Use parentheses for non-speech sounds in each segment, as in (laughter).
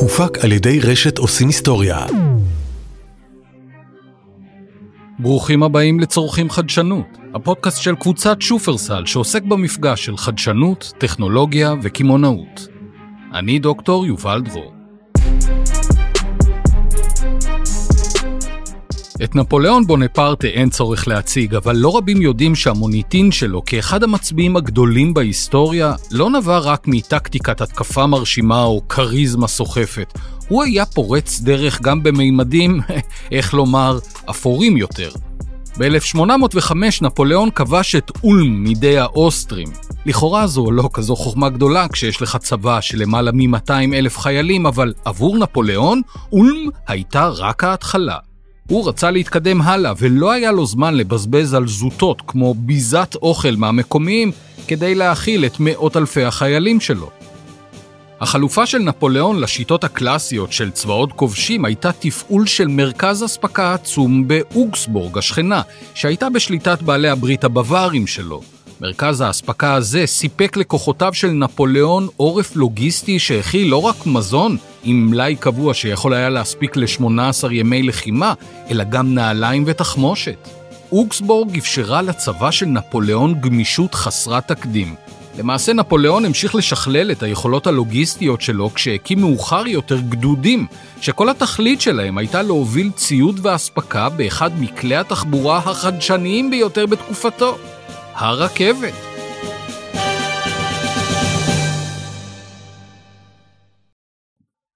הופק על ידי רשת עושים היסטוריה. ברוכים הבאים לצורכים חדשנות, הפודקאסט של קבוצת שופרסל שעוסק במפגש של חדשנות, טכנולוגיה וקמעונאות. אני דוקטור יובל דרור. את נפוליאון בונפרטה אין צורך להציג, אבל לא רבים יודעים שהמוניטין שלו כאחד המצביעים הגדולים בהיסטוריה לא נבע רק מטקטיקת התקפה מרשימה או כריזמה סוחפת. הוא היה פורץ דרך גם במימדים, (laughs) איך לומר, אפורים יותר. ב-1805 נפוליאון כבש את אולם מידי האוסטרים. לכאורה זו לא כזו חוכמה גדולה כשיש לך צבא של למעלה מ-200 אלף חיילים, אבל עבור נפוליאון, אולם הייתה רק ההתחלה. הוא רצה להתקדם הלאה, ולא היה לו זמן לבזבז על זוטות כמו ביזת אוכל מהמקומיים כדי להאכיל את מאות אלפי החיילים שלו. החלופה של נפוליאון לשיטות הקלאסיות של צבאות כובשים הייתה תפעול של מרכז אספקה עצום באוגסבורג השכנה, שהייתה בשליטת בעלי הברית הבווארים שלו. מרכז האספקה הזה סיפק לכוחותיו של נפוליאון עורף לוגיסטי שהכיל לא רק מזון, עם מלאי קבוע שיכול היה להספיק ל-18 ימי לחימה, אלא גם נעליים ותחמושת. אוגסבורג אפשרה לצבא של נפוליאון גמישות חסרת תקדים. למעשה נפוליאון המשיך לשכלל את היכולות הלוגיסטיות שלו כשהקים מאוחר יותר גדודים, שכל התכלית שלהם הייתה להוביל ציוד ואספקה באחד מכלי התחבורה החדשניים ביותר בתקופתו, הרכבת.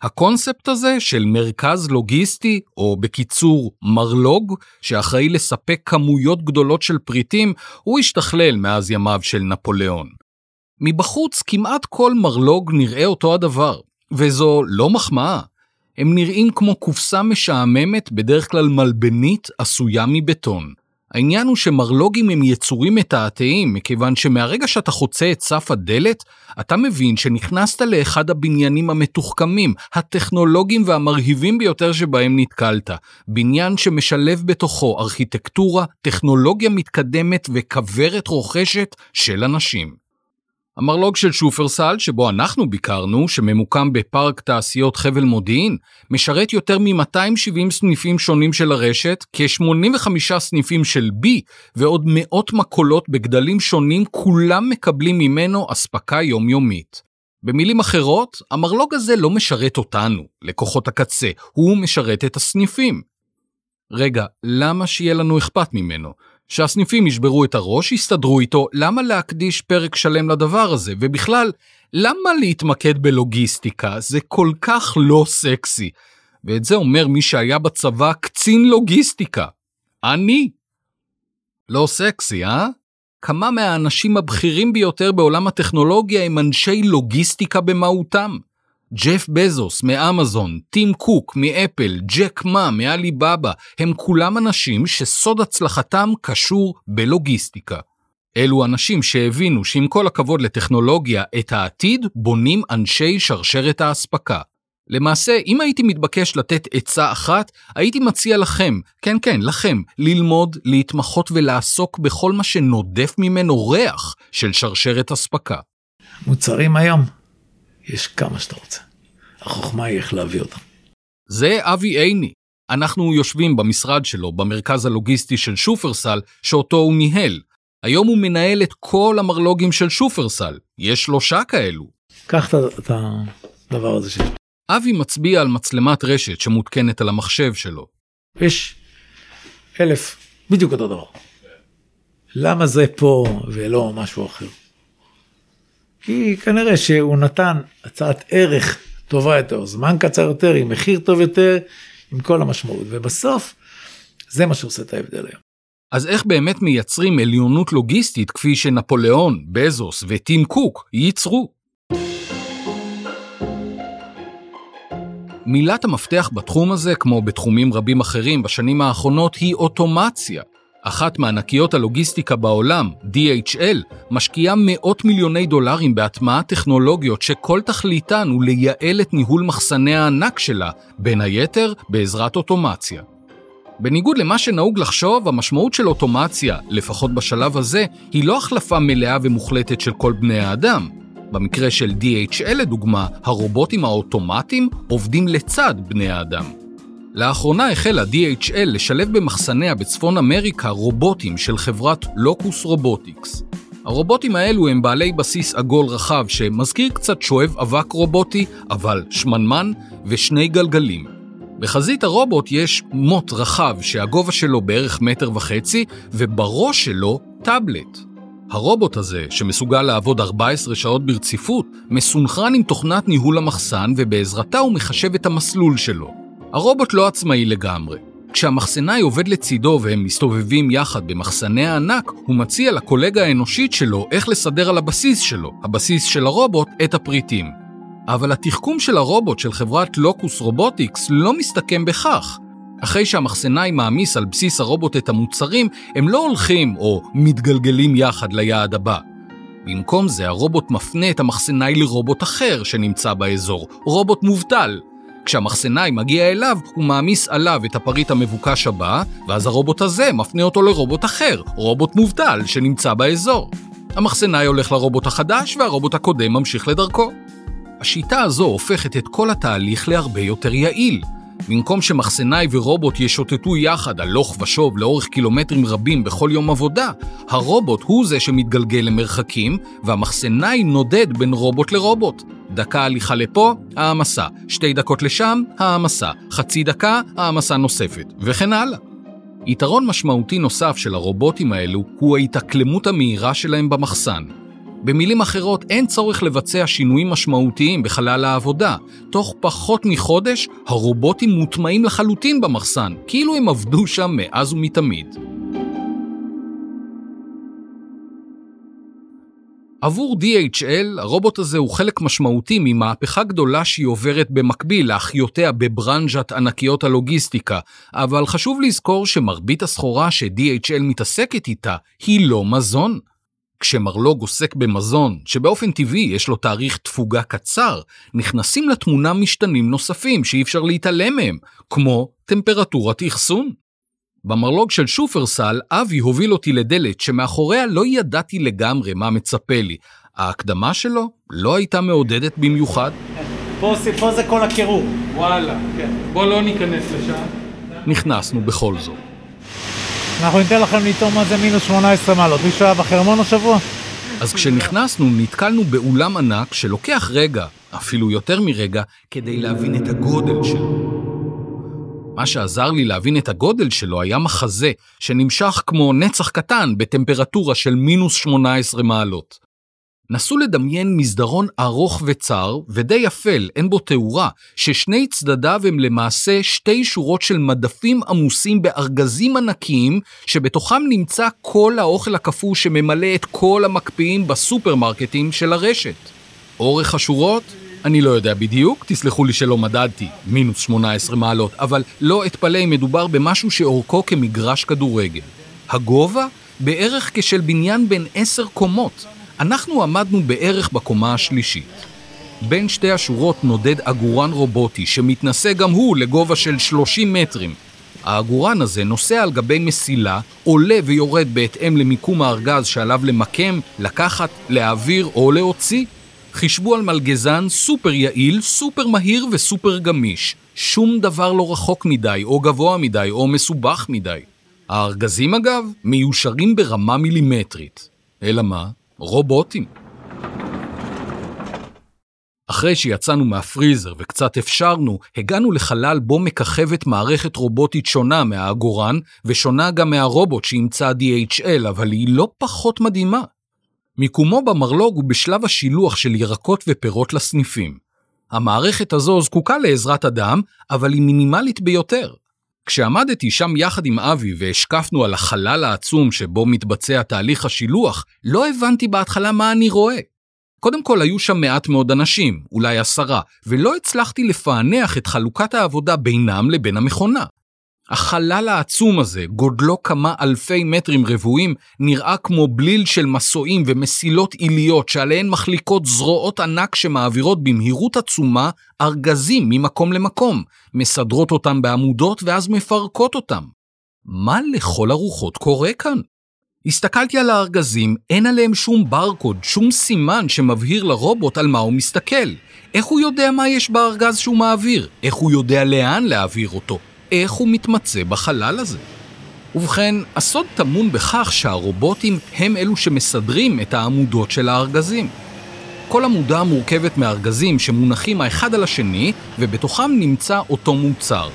הקונספט הזה של מרכז לוגיסטי, או בקיצור מרלוג, שאחראי לספק כמויות גדולות של פריטים, הוא השתכלל מאז ימיו של נפוליאון. מבחוץ כמעט כל מרלוג נראה אותו הדבר, וזו לא מחמאה. הם נראים כמו קופסה משעממת, בדרך כלל מלבנית, עשויה מבטון. העניין הוא שמרלוגים הם יצורים מתעתעים, מכיוון שמהרגע שאתה חוצה את סף הדלת, אתה מבין שנכנסת לאחד הבניינים המתוחכמים, הטכנולוגיים והמרהיבים ביותר שבהם נתקלת. בניין שמשלב בתוכו ארכיטקטורה, טכנולוגיה מתקדמת וכוורת רוכשת של אנשים. המרלוג של שופרסל, שבו אנחנו ביקרנו, שממוקם בפארק תעשיות חבל מודיעין, משרת יותר מ-270 סניפים שונים של הרשת, כ-85 סניפים של בי, ועוד מאות מקולות בגדלים שונים, כולם מקבלים ממנו אספקה יומיומית. במילים אחרות, המרלוג הזה לא משרת אותנו, לקוחות הקצה, הוא משרת את הסניפים. רגע, למה שיהיה לנו אכפת ממנו? שהסניפים ישברו את הראש, יסתדרו איתו, למה להקדיש פרק שלם לדבר הזה? ובכלל, למה להתמקד בלוגיסטיקה? זה כל כך לא סקסי. ואת זה אומר מי שהיה בצבא קצין לוגיסטיקה. אני. לא סקסי, אה? כמה מהאנשים הבכירים ביותר בעולם הטכנולוגיה הם אנשי לוגיסטיקה במהותם. ג'ף בזוס מאמזון, טים קוק מאפל, ג'ק מה מעליבאבא, הם כולם אנשים שסוד הצלחתם קשור בלוגיסטיקה. אלו אנשים שהבינו שעם כל הכבוד לטכנולוגיה, את העתיד בונים אנשי שרשרת האספקה. למעשה, אם הייתי מתבקש לתת עצה אחת, הייתי מציע לכם, כן כן, לכם, ללמוד, להתמחות ולעסוק בכל מה שנודף ממנו ריח של שרשרת אספקה. מוצרים היום יש כמה שאתה רוצה. החוכמה היא איך להביא אותם. זה אבי עיני. אנחנו יושבים במשרד שלו, במרכז הלוגיסטי של שופרסל, שאותו הוא ניהל. היום הוא מנהל את כל המרלוגים של שופרסל. יש שלושה כאלו. קח את הדבר הזה שיש. אבי מצביע על מצלמת רשת שמותקנת על המחשב שלו. יש אלף, בדיוק אותו דבר. למה זה פה ולא משהו אחר? כי כנראה שהוא נתן הצעת ערך טובה יותר, זמן קצר יותר, עם מחיר טוב יותר, עם כל המשמעות. ובסוף, זה מה שעושה את ההבדל היום. אז איך באמת מייצרים עליונות לוגיסטית כפי שנפוליאון, בזוס וטים קוק ייצרו? מילת המפתח בתחום הזה, כמו בתחומים רבים אחרים בשנים האחרונות, היא אוטומציה. אחת מענקיות הלוגיסטיקה בעולם, DHL, משקיעה מאות מיליוני דולרים בהטמעת טכנולוגיות שכל תכליתן הוא לייעל את ניהול מחסני הענק שלה, בין היתר בעזרת אוטומציה. בניגוד למה שנהוג לחשוב, המשמעות של אוטומציה, לפחות בשלב הזה, היא לא החלפה מלאה ומוחלטת של כל בני האדם. במקרה של DHL לדוגמה, הרובוטים האוטומטיים עובדים לצד בני האדם. לאחרונה החלה DHL לשלב במחסניה בצפון אמריקה רובוטים של חברת לוקוס רובוטיקס. הרובוטים האלו הם בעלי בסיס עגול רחב שמזכיר קצת שואב אבק רובוטי, אבל שמנמן ושני גלגלים. בחזית הרובוט יש מוט רחב שהגובה שלו בערך מטר וחצי, ובראש שלו טאבלט. הרובוט הזה, שמסוגל לעבוד 14 שעות ברציפות, מסונכרן עם תוכנת ניהול המחסן ובעזרתה הוא מחשב את המסלול שלו. הרובוט לא עצמאי לגמרי. כשהמחסנאי עובד לצידו והם מסתובבים יחד במחסני הענק, הוא מציע לקולגה האנושית שלו איך לסדר על הבסיס שלו, הבסיס של הרובוט, את הפריטים. אבל התחכום של הרובוט של חברת לוקוס רובוטיקס לא מסתכם בכך. אחרי שהמחסנאי מעמיס על בסיס הרובוט את המוצרים, הם לא הולכים או מתגלגלים יחד ליעד הבא. במקום זה, הרובוט מפנה את המחסנאי לרובוט אחר שנמצא באזור, רובוט מובטל. כשהמחסנאי מגיע אליו, הוא מעמיס עליו את הפריט המבוקש הבא, ואז הרובוט הזה מפנה אותו לרובוט אחר, רובוט מובטל שנמצא באזור. המחסנאי הולך לרובוט החדש, והרובוט הקודם ממשיך לדרכו. השיטה הזו הופכת את כל התהליך להרבה יותר יעיל. במקום שמחסנאי ורובוט ישוטטו יחד הלוך ושוב לאורך קילומטרים רבים בכל יום עבודה, הרובוט הוא זה שמתגלגל למרחקים, והמחסנאי נודד בין רובוט לרובוט. דקה הליכה לפה, העמסה, שתי דקות לשם, העמסה, חצי דקה, העמסה נוספת, וכן הלאה. יתרון משמעותי נוסף של הרובוטים האלו הוא ההתאקלמות המהירה שלהם במחסן. במילים אחרות, אין צורך לבצע שינויים משמעותיים בחלל העבודה. תוך פחות מחודש, הרובוטים מוטמעים לחלוטין במחסן, כאילו הם עבדו שם מאז ומתמיד. עבור DHL, הרובוט הזה הוא חלק משמעותי ממהפכה גדולה שהיא עוברת במקביל לאחיותיה בברנז'ת ענקיות הלוגיסטיקה, אבל חשוב לזכור שמרבית הסחורה ש-DHL מתעסקת איתה היא לא מזון. כשמרלוג עוסק במזון, שבאופן טבעי יש לו תאריך תפוגה קצר, נכנסים לתמונה משתנים נוספים שאי אפשר להתעלם מהם, כמו טמפרטורת אחסון. במרלוג של שופרסל, אבי הוביל אותי לדלת שמאחוריה לא ידעתי לגמרי מה מצפה לי. ההקדמה שלו לא הייתה מעודדת במיוחד. פה, פה זה כל הקירור. וואלה, כן. בוא לא ניכנס לשם. נכנסנו בכל זאת. אנחנו ניתן לכם לטעום מה זה מינוס 18 מעלות. מישהו היה בחרמון השבוע? אז כשנכנסנו נתקלנו באולם ענק שלוקח רגע, אפילו יותר מרגע, כדי להבין את הגודל שלו. מה שעזר לי להבין את הגודל שלו היה מחזה שנמשך כמו נצח קטן בטמפרטורה של מינוס 18 מעלות. נסו לדמיין מסדרון ארוך וצר ודי אפל, אין בו תאורה, ששני צדדיו הם למעשה שתי שורות של מדפים עמוסים בארגזים ענקיים, שבתוכם נמצא כל האוכל הקפוא שממלא את כל המקפיאים בסופרמרקטים של הרשת. אורך השורות? אני לא יודע בדיוק, תסלחו לי שלא מדדתי, מינוס 18 מעלות, אבל לא אתפלא אם מדובר במשהו שאורכו כמגרש כדורגל. הגובה? בערך כשל בניין בין עשר קומות. אנחנו עמדנו בערך בקומה השלישית. בין שתי השורות נודד עגורן רובוטי שמתנשא גם הוא לגובה של 30 מטרים. העגורן הזה נוסע על גבי מסילה, עולה ויורד בהתאם למיקום הארגז שעליו למקם, לקחת, להעביר או להוציא. חישבו על מלגזן סופר יעיל, סופר מהיר וסופר גמיש. שום דבר לא רחוק מדי, או גבוה מדי, או מסובך מדי. הארגזים אגב, מיושרים ברמה מילימטרית. אלא מה? רובוטים. אחרי שיצאנו מהפריזר וקצת אפשרנו, הגענו לחלל בו מככבת מערכת רובוטית שונה מהעגורן, ושונה גם מהרובוט שאימצה DHL, אבל היא לא פחות מדהימה. מיקומו במרלוג הוא בשלב השילוח של ירקות ופירות לסניפים. המערכת הזו זקוקה לעזרת אדם, אבל היא מינימלית ביותר. כשעמדתי שם יחד עם אבי והשקפנו על החלל העצום שבו מתבצע תהליך השילוח, לא הבנתי בהתחלה מה אני רואה. קודם כל היו שם מעט מאוד אנשים, אולי עשרה, ולא הצלחתי לפענח את חלוקת העבודה בינם לבין המכונה. החלל העצום הזה, גודלו כמה אלפי מטרים רבועים, נראה כמו בליל של מסועים ומסילות עיליות שעליהן מחליקות זרועות ענק שמעבירות במהירות עצומה ארגזים ממקום למקום, מסדרות אותם בעמודות ואז מפרקות אותם. מה לכל הרוחות קורה כאן? הסתכלתי על הארגזים, אין עליהם שום ברקוד, שום סימן שמבהיר לרובוט על מה הוא מסתכל. איך הוא יודע מה יש בארגז שהוא מעביר? איך הוא יודע לאן להעביר אותו? איך הוא מתמצא בחלל הזה? ובכן, הסוד טמון בכך שהרובוטים הם אלו שמסדרים את העמודות של הארגזים. כל עמודה מורכבת מארגזים שמונחים האחד על השני, ובתוכם נמצא אותו מוצר.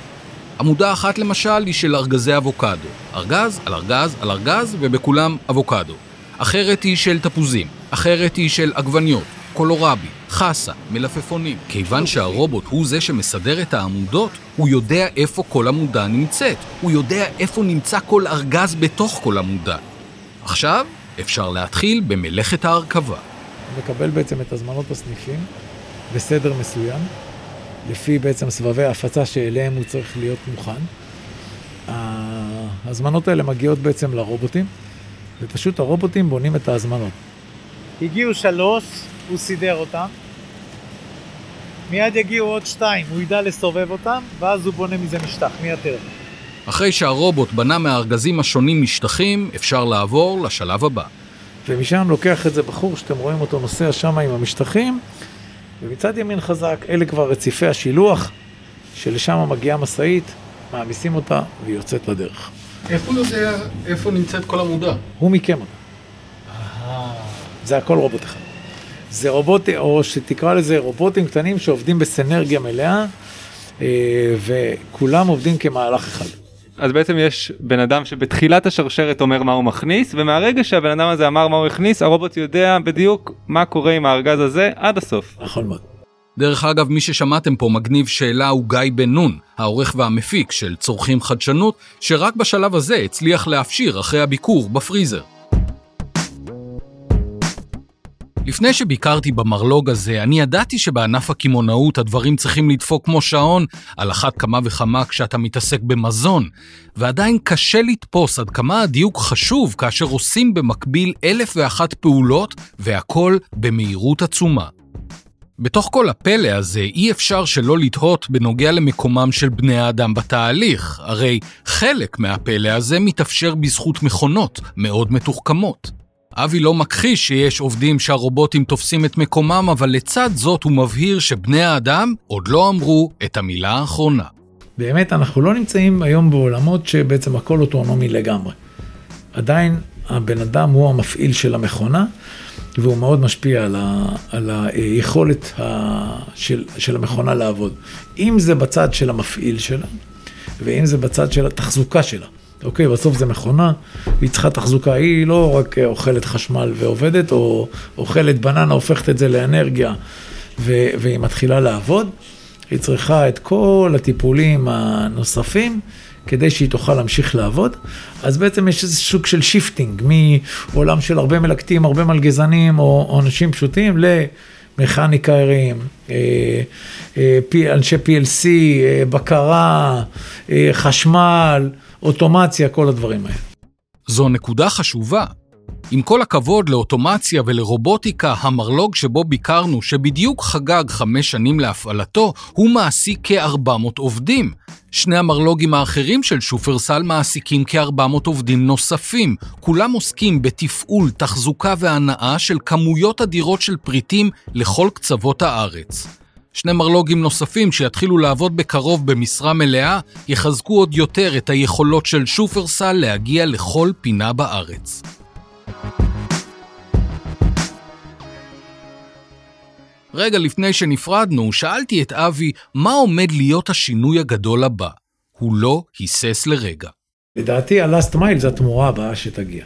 עמודה אחת למשל היא של ארגזי אבוקדו. ארגז על ארגז על ארגז, ובכולם אבוקדו. אחרת היא של תפוזים. אחרת היא של עגבניות, קולורבי, חסה, מלפפונים. כיוון שהרובוט הוא זה שמסדר את העמודות, הוא יודע איפה כל עמודה נמצאת. הוא יודע איפה נמצא כל ארגז בתוך כל עמודה. עכשיו אפשר להתחיל במלאכת ההרכבה. מקבל בעצם את הזמנות בסניפים בסדר מסוים, לפי בעצם סבבי ההפצה שאליהם הוא צריך להיות מוכן. ההזמנות האלה מגיעות בעצם לרובוטים, ופשוט הרובוטים בונים את ההזמנות. הגיעו שלוש, הוא סידר אותם. מיד יגיעו עוד שתיים, הוא ידע לסובב אותם, ואז הוא בונה מזה משטח, מייתר. אחרי שהרובוט בנה מהארגזים השונים משטחים, אפשר לעבור לשלב הבא. ומשם לוקח את זה בחור שאתם רואים אותו נוסע שם עם המשטחים, ומצד ימין חזק, אלה כבר רציפי השילוח, שלשם מגיעה משאית, מעמיסים אותה והיא יוצאת לדרך. איך הוא יודע איפה נמצאת כל עמודה? הוא מיקם אותה. זה הכל רובוט אחד. זה רובוט, או שתקרא לזה רובוטים קטנים שעובדים בסנרגיה מלאה, אה, וכולם עובדים כמהלך אחד. אז בעצם יש בן אדם שבתחילת השרשרת אומר מה הוא מכניס ומהרגע שהבן אדם הזה אמר מה הוא הכניס הרובוט יודע בדיוק מה קורה עם הארגז הזה עד הסוף. נכון מאוד. דרך אגב, מי ששמעתם פה מגניב שאלה הוא גיא בן נון, העורך והמפיק של צורכים חדשנות, שרק בשלב הזה הצליח להפשיר אחרי הביקור בפריזר. לפני שביקרתי במרלוג הזה, אני ידעתי שבענף הקמעונאות הדברים צריכים לדפוק כמו שעון, על אחת כמה וכמה כשאתה מתעסק במזון, ועדיין קשה לתפוס עד כמה הדיוק חשוב כאשר עושים במקביל אלף ואחת פעולות, והכל במהירות עצומה. בתוך כל הפלא הזה אי אפשר שלא לתהות בנוגע למקומם של בני האדם בתהליך, הרי חלק מהפלא הזה מתאפשר בזכות מכונות מאוד מתוחכמות. אבי לא מכחיש שיש עובדים שהרובוטים תופסים את מקומם, אבל לצד זאת הוא מבהיר שבני האדם עוד לא אמרו את המילה האחרונה. באמת, אנחנו לא נמצאים היום בעולמות שבעצם הכל אוטונומי לגמרי. עדיין הבן אדם הוא המפעיל של המכונה, והוא מאוד משפיע על, ה, על היכולת ה, של, של המכונה לעבוד. אם זה בצד של המפעיל שלה, ואם זה בצד של התחזוקה שלה. אוקיי, בסוף זה מכונה, היא צריכה תחזוקה, היא לא רק אוכלת חשמל ועובדת, או אוכלת בננה, הופכת את זה לאנרגיה, ו- והיא מתחילה לעבוד. היא צריכה את כל הטיפולים הנוספים כדי שהיא תוכל להמשיך לעבוד. אז בעצם יש איזה סוג של shifting מעולם של הרבה מלקטים, הרבה מלגזנים או, או אנשים פשוטים למכניקרים, אה, אה, אנשי PLC, אה, בקרה, חשמל. אוטומציה, כל הדברים האלה. זו נקודה חשובה. עם כל הכבוד לאוטומציה ולרובוטיקה, המרלוג שבו ביקרנו, שבדיוק חגג חמש שנים להפעלתו, הוא מעסיק כ-400 עובדים. שני המרלוגים האחרים של שופרסל מעסיקים כ-400 עובדים נוספים. כולם עוסקים בתפעול, תחזוקה והנאה של כמויות אדירות של פריטים לכל קצוות הארץ. שני מרלוגים נוספים שיתחילו לעבוד בקרוב במשרה מלאה, יחזקו עוד יותר את היכולות של שופרסל להגיע לכל פינה בארץ. רגע לפני שנפרדנו, שאלתי את אבי מה עומד להיות השינוי הגדול הבא. הוא לא היסס לרגע. לדעתי ה-last mile זה התמורה הבאה שתגיע.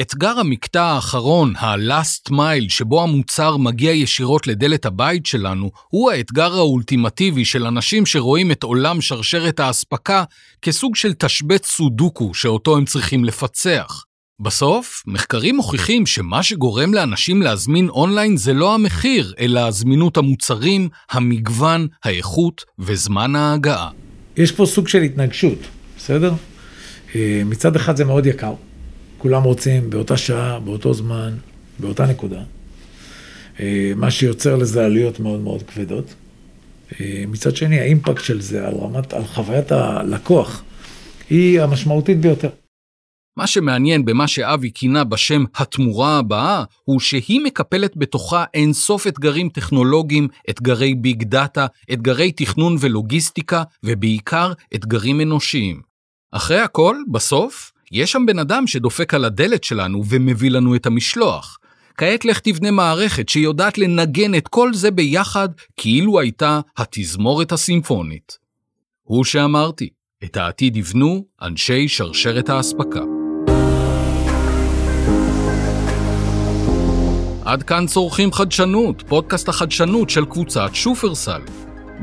אתגר המקטע האחרון, ה-last mile, שבו המוצר מגיע ישירות לדלת הבית שלנו, הוא האתגר האולטימטיבי של אנשים שרואים את עולם שרשרת האספקה כסוג של תשבץ סודוקו שאותו הם צריכים לפצח. בסוף, מחקרים מוכיחים שמה שגורם לאנשים להזמין אונליין זה לא המחיר, אלא זמינות המוצרים, המגוון, האיכות וזמן ההגעה. יש פה סוג של התנגשות, בסדר? אה, מצד אחד זה מאוד יקר. כולם רוצים באותה שעה, באותו זמן, באותה נקודה. אה, מה שיוצר לזה עלויות מאוד מאוד כבדות. אה, מצד שני, האימפקט של זה על רמת, על חוויית הלקוח, היא המשמעותית ביותר. מה שמעניין במה שאבי כינה בשם התמורה הבאה, הוא שהיא מקפלת בתוכה אינסוף אתגרים טכנולוגיים, אתגרי ביג דאטה, אתגרי תכנון ולוגיסטיקה, ובעיקר אתגרים אנושיים. אחרי הכל, בסוף, יש שם בן אדם שדופק על הדלת שלנו ומביא לנו את המשלוח. כעת לך תבנה מערכת שיודעת לנגן את כל זה ביחד, כאילו הייתה התזמורת הסימפונית. הוא שאמרתי, את העתיד יבנו אנשי שרשרת האספקה. עד כאן צורכים חדשנות, פודקאסט החדשנות של קבוצת שופרסל.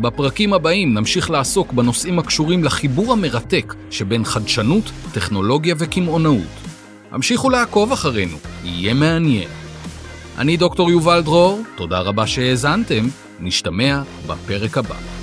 בפרקים הבאים נמשיך לעסוק בנושאים הקשורים לחיבור המרתק שבין חדשנות, טכנולוגיה וקמעונאות. המשיכו לעקוב אחרינו, יהיה מעניין. אני דוקטור יובל דרור, תודה רבה שהאזנתם, נשתמע בפרק הבא.